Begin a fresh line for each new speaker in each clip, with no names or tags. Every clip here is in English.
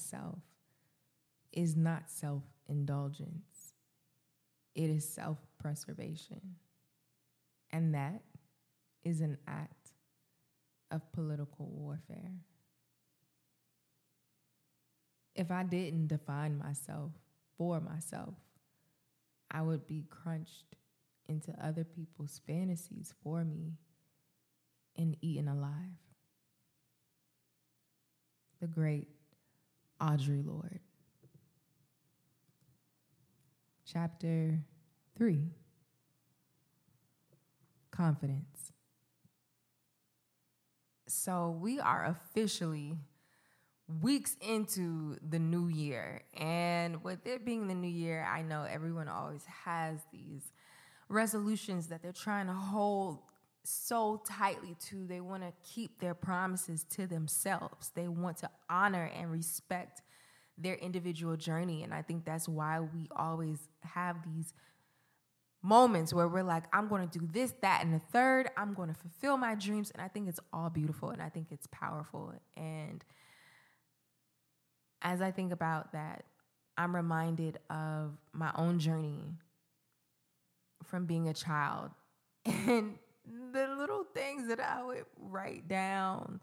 myself is not self indulgence, it is self preservation. And that is an act of political warfare. If I didn't define myself for myself, I would be crunched into other people's fantasies for me and eaten alive. The great Audre Lorde. Chapter 3 Confidence. So we are officially weeks into the new year. And with it being the new year, I know everyone always has these resolutions that they're trying to hold so tightly to. They want to keep their promises to themselves, they want to honor and respect their individual journey. And I think that's why we always have these moments where we're like, I'm going to do this, that, and the third. I'm going to fulfill my dreams. And I think it's all beautiful and I think it's powerful. And as I think about that, I'm reminded of my own journey from being a child and the little things that I would write down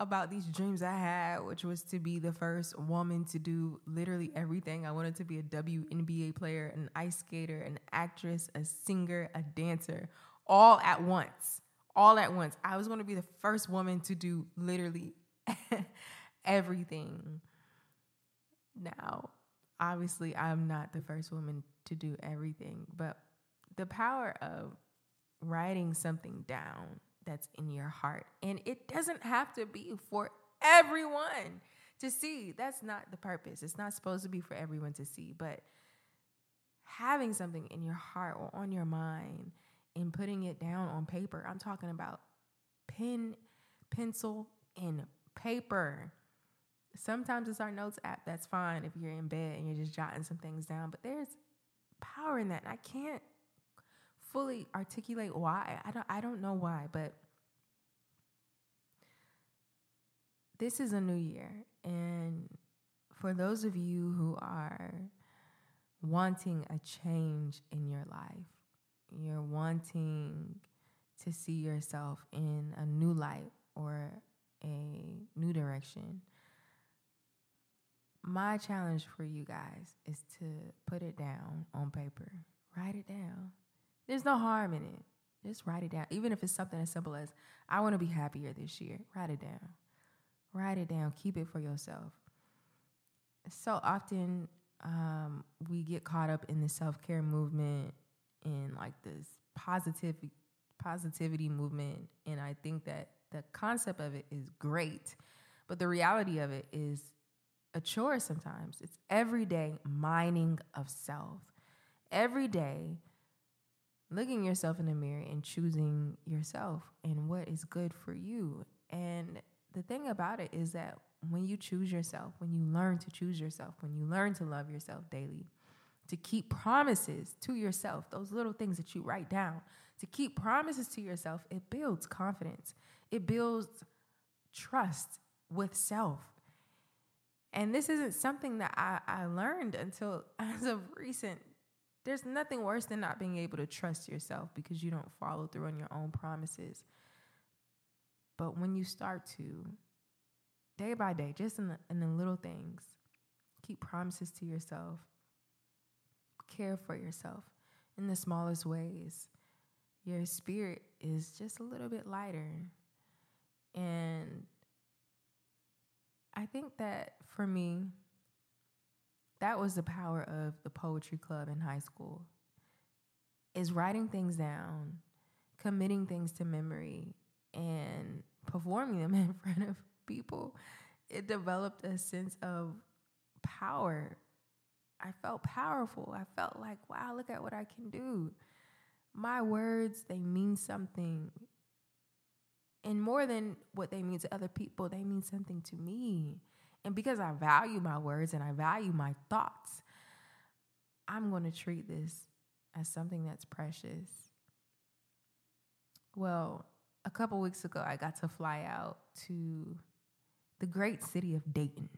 about these dreams I had, which was to be the first woman to do literally everything. I wanted to be a WNBA player, an ice skater, an actress, a singer, a dancer, all at once. All at once. I was going to be the first woman to do literally everything. Now, obviously, I'm not the first woman to do everything, but the power of writing something down that's in your heart. And it doesn't have to be for everyone to see. That's not the purpose. It's not supposed to be for everyone to see, but having something in your heart or on your mind and putting it down on paper. I'm talking about pen, pencil, and paper. Sometimes it's our notes app. That's fine if you're in bed and you're just jotting some things down, but there's power in that. And I can't fully articulate why. I don't I don't know why, but this is a new year and for those of you who are wanting a change in your life, you're wanting to see yourself in a new light or a new direction. My challenge for you guys is to put it down on paper. Write it down. There's no harm in it. Just write it down. Even if it's something as simple as, I want to be happier this year, write it down. Write it down. Keep it for yourself. So often um, we get caught up in the self care movement and like this positive positivity movement, and I think that the concept of it is great, but the reality of it is a chore. Sometimes it's everyday mining of self. Every day looking yourself in the mirror and choosing yourself and what is good for you. And the thing about it is that when you choose yourself, when you learn to choose yourself, when you learn to love yourself daily, to keep promises to yourself, those little things that you write down, to keep promises to yourself, it builds confidence. It builds trust with self. And this isn't something that I, I learned until as of recent there's nothing worse than not being able to trust yourself because you don't follow through on your own promises. But when you start to, day by day, just in the, in the little things, keep promises to yourself, care for yourself in the smallest ways, your spirit is just a little bit lighter. And I think that for me, that was the power of the poetry club in high school is writing things down committing things to memory and performing them in front of people. It developed a sense of power. I felt powerful. I felt like wow look at what i can do. My words they mean something. And more than what they mean to other people they mean something to me and because I value my words and I value my thoughts, I'm going to treat this as something that's precious. Well, a couple weeks ago, I got to fly out to the great city of Dayton.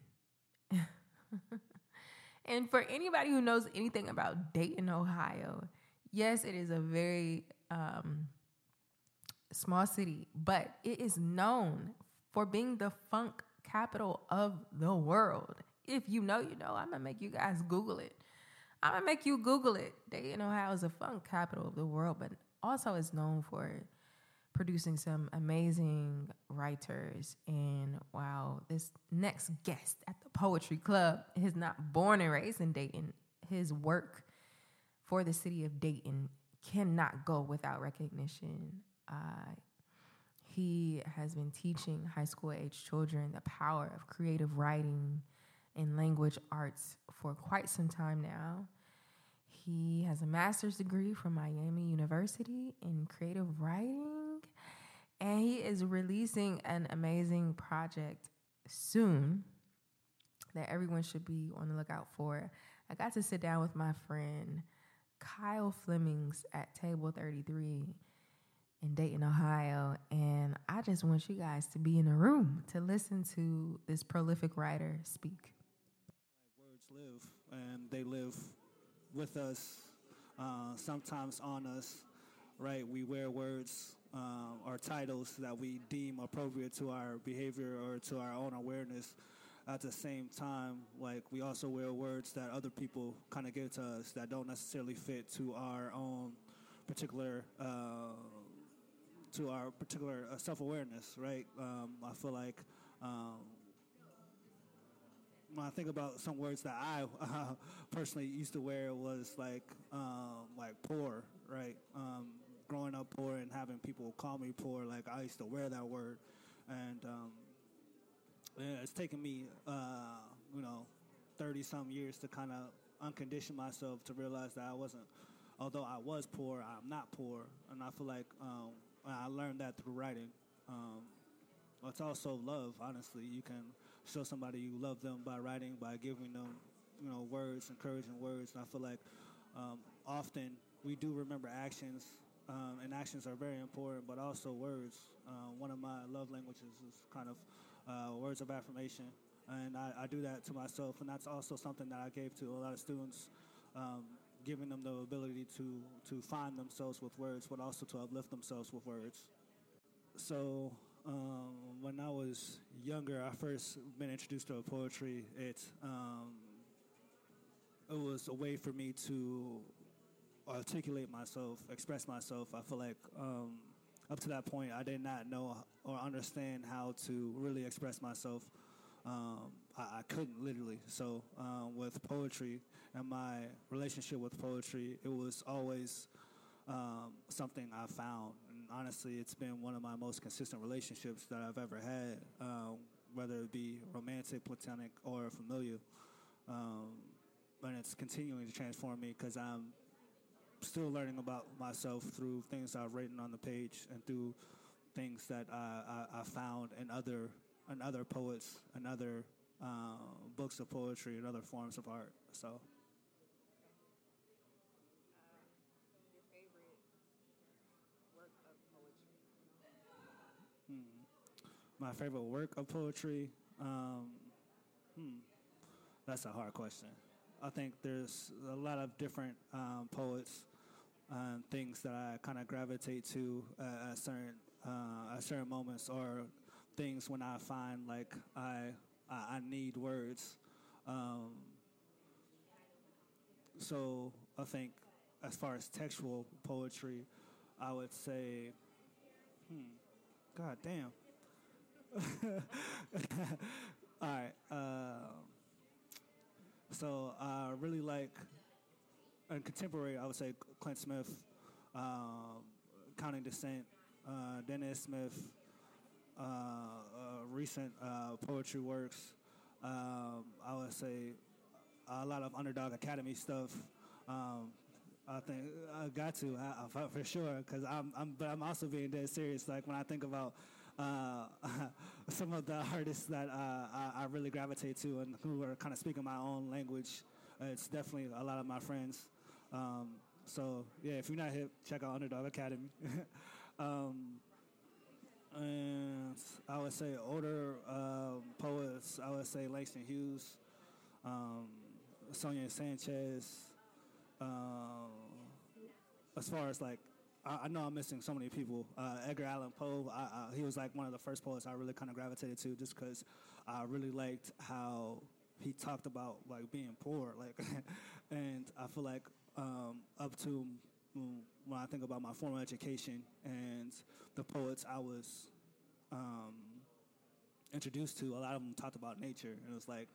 and for anybody who knows anything about Dayton, Ohio, yes, it is a very um, small city, but it is known for being the funk capital of the world. If you know, you know. I'm gonna make you guys Google it. I'm gonna make you Google it. Dayton, Ohio is a funk capital of the world, but also is known for producing some amazing writers. And wow, this next guest at the Poetry Club is not born and raised in Dayton. His work for the city of Dayton cannot go without recognition. Uh, he has been teaching high school age children the power of creative writing and language arts for quite some time now. He has a master's degree from Miami University in creative writing, and he is releasing an amazing project soon that everyone should be on the lookout for. I got to sit down with my friend Kyle Flemings at Table 33 in Dayton, Ohio. And I just want you guys to be in the room to listen to this prolific writer speak.
Words live, and they live with us, uh, sometimes on us, right? We wear words uh, or titles that we deem appropriate to our behavior or to our own awareness. At the same time, like we also wear words that other people kind of give to us that don't necessarily fit to our own particular uh, to our particular uh, self awareness, right? Um, I feel like um, when I think about some words that I uh, personally used to wear was like um, like poor, right? Um, growing up poor and having people call me poor, like I used to wear that word, and um, yeah, it's taken me, uh, you know, thirty some years to kind of uncondition myself to realize that I wasn't. Although I was poor, I'm not poor, and I feel like um, I learned that through writing. Um, it's also love. Honestly, you can show somebody you love them by writing, by giving them, you know, words, encouraging words. And I feel like um, often we do remember actions, um, and actions are very important, but also words. Uh, one of my love languages is kind of uh, words of affirmation, and I, I, do that to myself, and that's also something that I gave to a lot of students. Um, giving them the ability to to find themselves with words, but also to uplift themselves with words. So um, when I was younger, I first been introduced to poetry. It um, it was a way for me to articulate myself, express myself. I feel like um, up to that point, I did not know or understand how to really express myself. Um, I, I, couldn't literally. So um, with poetry and my relationship with poetry, it was always um, something I found And honestly, it's been one of my most consistent relationships that I've ever had, um, whether it be romantic, platonic, or familiar. Um, and it's continuing to transform me because I'm still learning about myself through things I've written on the page and through things that I, I, I found in other in other poets and other uh, books of poetry and other forms of art. So. my favorite work of poetry. Um, hmm, that's a hard question. I think there's a lot of different um, poets and things that I kind of gravitate to uh, at certain uh, at certain moments, or things when I find like I I, I need words. Um, so I think as far as textual poetry, I would say, hmm, God damn. All right. Uh, so I really like, in contemporary, I would say Clint Smith, um, Counting Descent, uh, Danez Smith, uh, uh recent uh, poetry works. Um, I would say a lot of Underdog Academy stuff. Um, I think I got to I, I, for sure because I'm, I'm, but I'm also being dead serious. Like when I think about uh, some of the artists that uh, I, I, really gravitate to and who are kind of speaking my own language. It's definitely a lot of my friends. Um, so yeah, if you're not hip, check out Underdog Academy. um, and I would say older um, poets. I would say Langston Hughes. Sonia Sanchez. Um, as far as like, I, I, know I'm missing so many people. Uh, Edgar Allan Poe, I, I, he was like one of the first poets I really kind of gravitated to, just because I really liked how he talked about like being poor, like, and I feel like um, up to when I think about my formal education and the poets I was um, introduced to, a lot of them talked about nature, and it was like,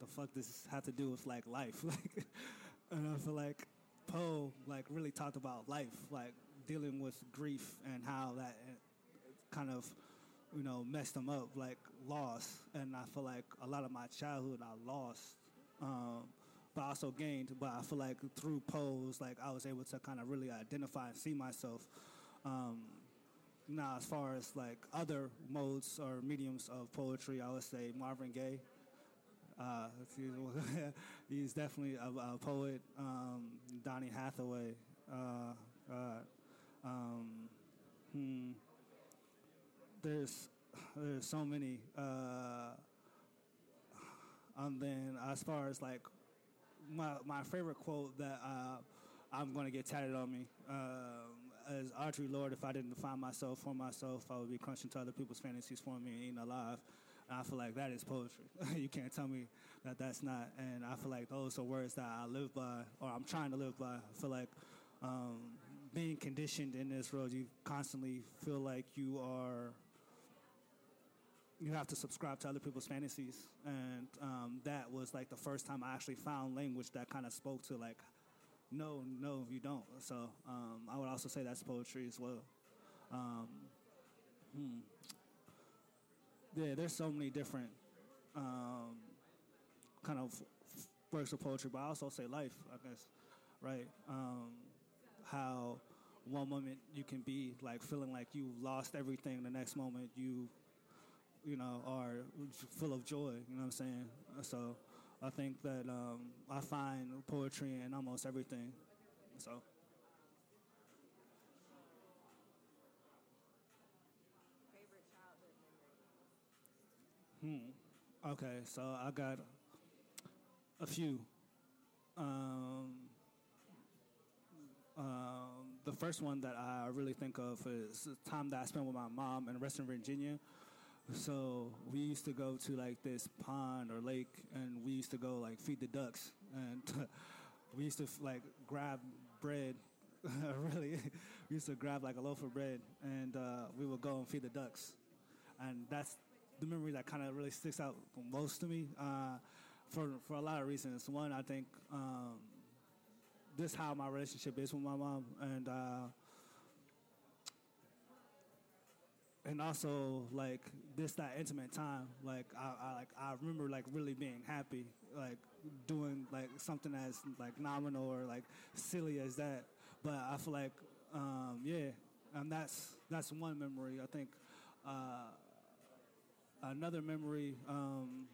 the fuck does this have to do with like life? like, and I feel like Poe like really talked about life, like dealing with grief and how that kind of you know messed him up, like loss. And I feel like a lot of my childhood I lost. Um, but I also gained. But I feel like through Poe's, like I was able to kind of really identify and see myself. Um, now, as far as like other modes or mediums of poetry, I would say Marvin Gaye. Uh, he's definitely a, a poet. Um, Donny Hathaway. Uh, uh, um, hmm, there's there's so many. Uh, and then as far as like my my favorite quote that uh, I'm going to get tatted on me um, is Audre Lorde. If I didn't define myself for myself, I would be crunching to other people's fantasies for me and eating alive. And I feel like that is poetry. you can't tell me that that's not. And I feel like those are words that I live by, or I'm trying to live by. I feel like um, being conditioned in this world, you constantly feel like you are you have to subscribe to other people's fantasies, and um, that was like the first time I actually found language that kind of spoke to like, no, no, you don't. So um, I would also say that's poetry as well. Um, hmm. Yeah, there's so many different um, kind of works of poetry, but I also say life, I guess, right? Um, how one moment you can be like feeling like you've lost everything, the next moment you you know, are full of joy. You know what I'm saying? So I think that um, I find poetry in almost everything. So. Hmm. Okay, so I got a few. Um, um, the first one that I really think of is the time that I spent with my mom in Western Virginia. So we used to go to like this pond or lake, and we used to go like feed the ducks, and we used to like grab bread. really, we used to grab like a loaf of bread, and uh, we would go and feed the ducks, and that's the memory that kind of really sticks out most to me. Uh, for for a lot of reasons. One, I think um, this how my relationship is with my mom, and uh, and also like this that intimate time like I, I, like I remember like really being happy like doing like something as like nominal or like silly as that. But I feel like um, yeah and that's that's one memory I think. Uh, another memory um,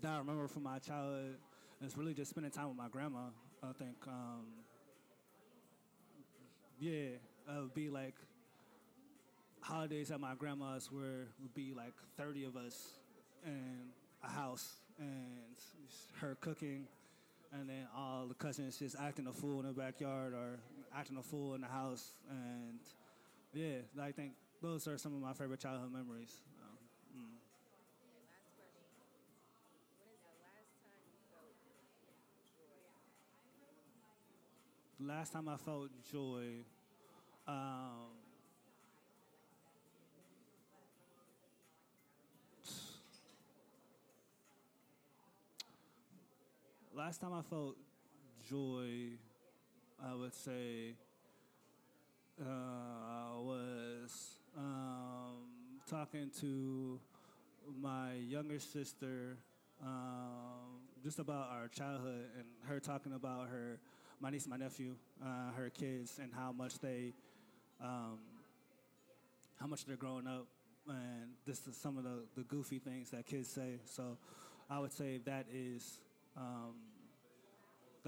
that I remember from my childhood is really just spending time with my grandma I think um, yeah it would be like holidays at my grandma's where would be like 30 of us in a house and her cooking. And then all the cousins just acting a fool in the backyard or acting a fool in the house. And yeah i think those are some of my favorite childhood memories. Um, mm. last time i felt joy um, last time I felt joy, I would say uh, I was um, talking to my younger sister um, just about our childhood and her talking about her, my niece, my nephew, uh, her kids, and how much they, um, how much they're growing up, and this is some of the, the goofy things that kids say. So I would say that is um,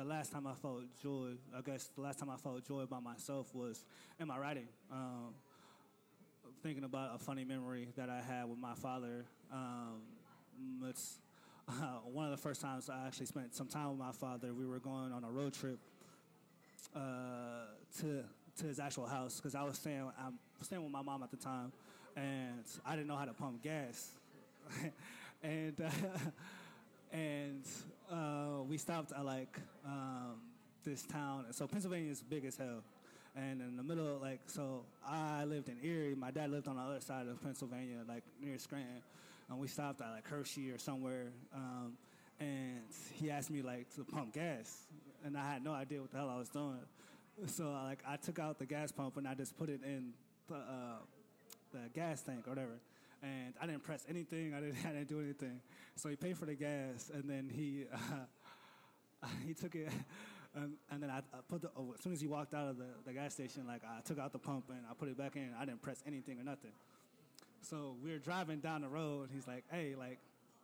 the last time I felt joy, I guess the last time I felt joy by myself was in my writing. Um, thinking about a funny memory that I had with my father. Um, it's uh, one of the first times I actually spent some time with my father, we were going on a road trip uh, to to his actual house because I was staying I'm staying with my mom at the time, and I didn't know how to pump gas, and uh, and uh, we stopped at like um, this town. So Pennsylvania is big as hell, and in the middle, like so, I lived in Erie. My dad lived on the other side of Pennsylvania, like near Scranton, and we stopped at like Hershey or somewhere. Um, and he asked me like to pump gas, and I had no idea what the hell I was doing. So like I took out the gas pump and I just put it in the uh, the gas tank or whatever. And I didn't press anything. I didn't, I didn't do anything. So he paid for the gas, and then he uh, he took it, and, and then I, I put the. As soon as he walked out of the, the gas station, like I took out the pump and I put it back in. I didn't press anything or nothing. So we were driving down the road. And he's like, "Hey, like,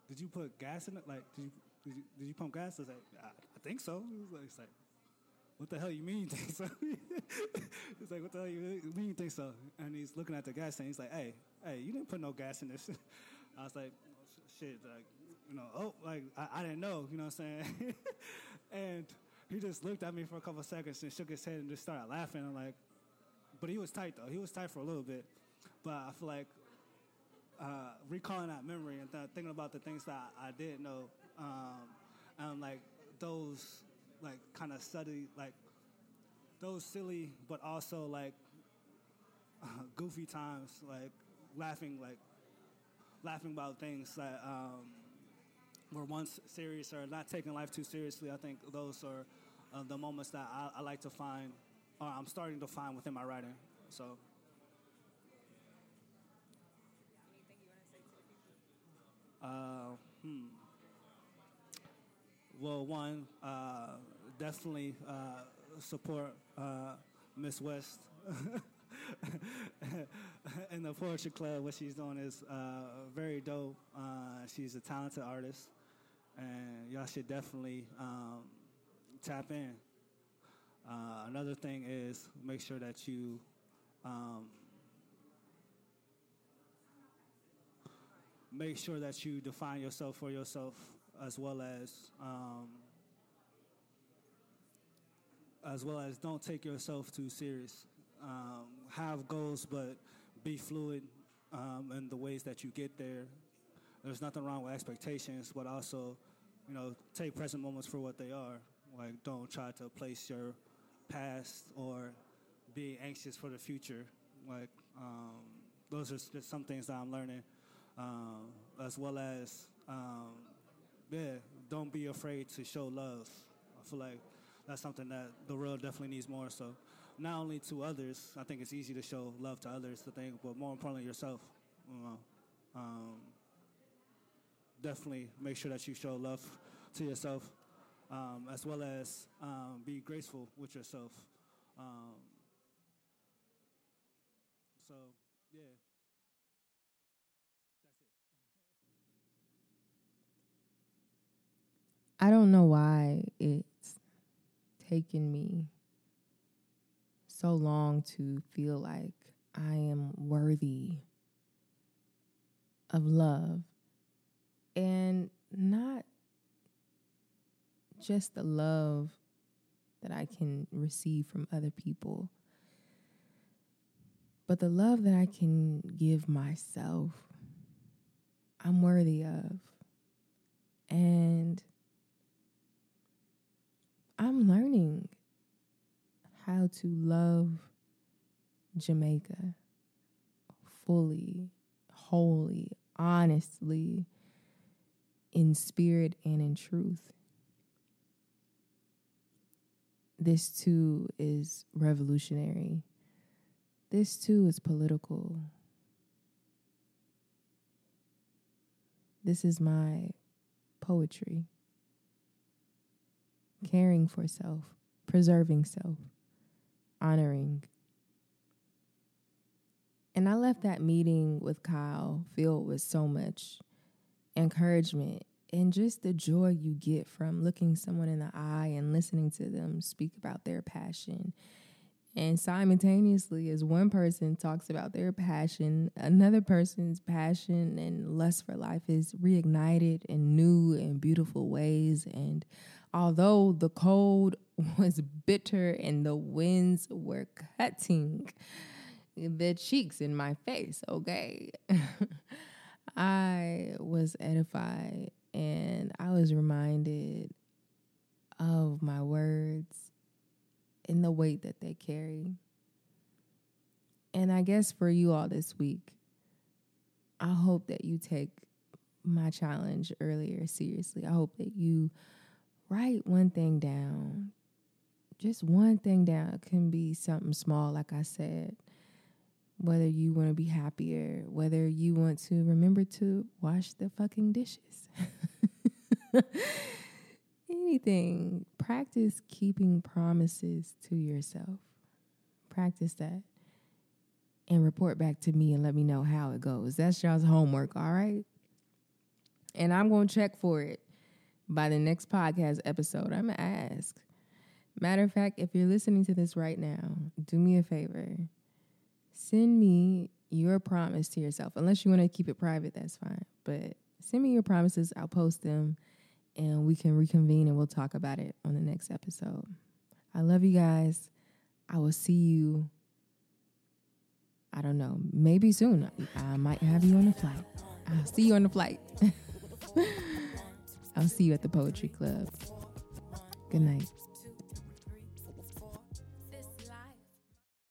did you put gas in it? Like, did you did you, did you pump gas?" I was like, "I, I think so." He's like, "What the hell you mean you think so?" he's like, "What the hell you mean you think so?" And he's looking at the gas tank. He's like, "Hey, hey, you didn't put no gas in this." I was like, "Shit, like, you know, oh, like I, I didn't know." You know what I'm saying? and he just looked at me for a couple seconds and shook his head and just started laughing. I'm like, but he was tight though. He was tight for a little bit. But I feel like uh, recalling that memory and th- thinking about the things that I didn't know, um, and like those like kind of study like those silly but also like uh, goofy times, like laughing like laughing about things that um, were once serious or not taking life too seriously. I think those are uh, the moments that I, I like to find, or I'm starting to find within my writing. So. Uh, hmm. Well, one, uh, definitely uh, support uh, Miss West in the Poetry Club. What she's doing is uh, very dope. Uh, she's a talented artist, and y'all should definitely um, tap in. Uh, another thing is make sure that you um, make sure that you define yourself for yourself as well as um, as well as don't take yourself too serious. Um, have goals, but be fluid um, in the ways that you get there. There's nothing wrong with expectations, but also, you know, take present moments for what they are. Like, don't try to place your past or be anxious for the future. Like, um, those are just some things that I'm learning um, as well as um, yeah, don't be afraid to show love. I feel like that's something that the world definitely needs more. So, not only to others, I think it's easy to show love to others, to think, but more importantly, yourself. You know, um, definitely make sure that you show love to yourself, um, as well as um, be graceful with yourself. Um, so, yeah.
I don't know why it's taken me so long to feel like I am worthy of love and not just the love that I can receive from other people, but the love that I can give myself, I'm worthy of. And I'm learning how to love Jamaica fully, wholly, honestly, in spirit and in truth. This too is revolutionary. This too is political. This is my poetry caring for self, preserving self, honoring. And I left that meeting with Kyle filled with so much encouragement and just the joy you get from looking someone in the eye and listening to them speak about their passion And simultaneously, as one person talks about their passion, another person's passion and lust for life is reignited in new and beautiful ways. And although the cold was bitter and the winds were cutting the cheeks in my face, okay, I was edified and I was reminded of my words and the weight that they carry. And I guess for you all this week, I hope that you take my challenge earlier seriously. I hope that you write one thing down. Just one thing down. It can be something small, like I said. Whether you want to be happier, whether you want to remember to wash the fucking dishes. anything, practice keeping promises to yourself. Practice that. And report back to me and let me know how it goes. That's y'all's homework, all right? And I'm going to check for it by the next podcast episode. I'm going to ask. Matter of fact, if you're listening to this right now, do me a favor. Send me your promise to yourself. Unless you want to keep it private, that's fine. But send me your promises. I'll post them and we can reconvene and we'll talk about it on the next episode. I love you guys. I will see you. I don't know, maybe soon. I might have you on the flight. I'll see you on the flight. I'll see you at the Poetry Club. Good night.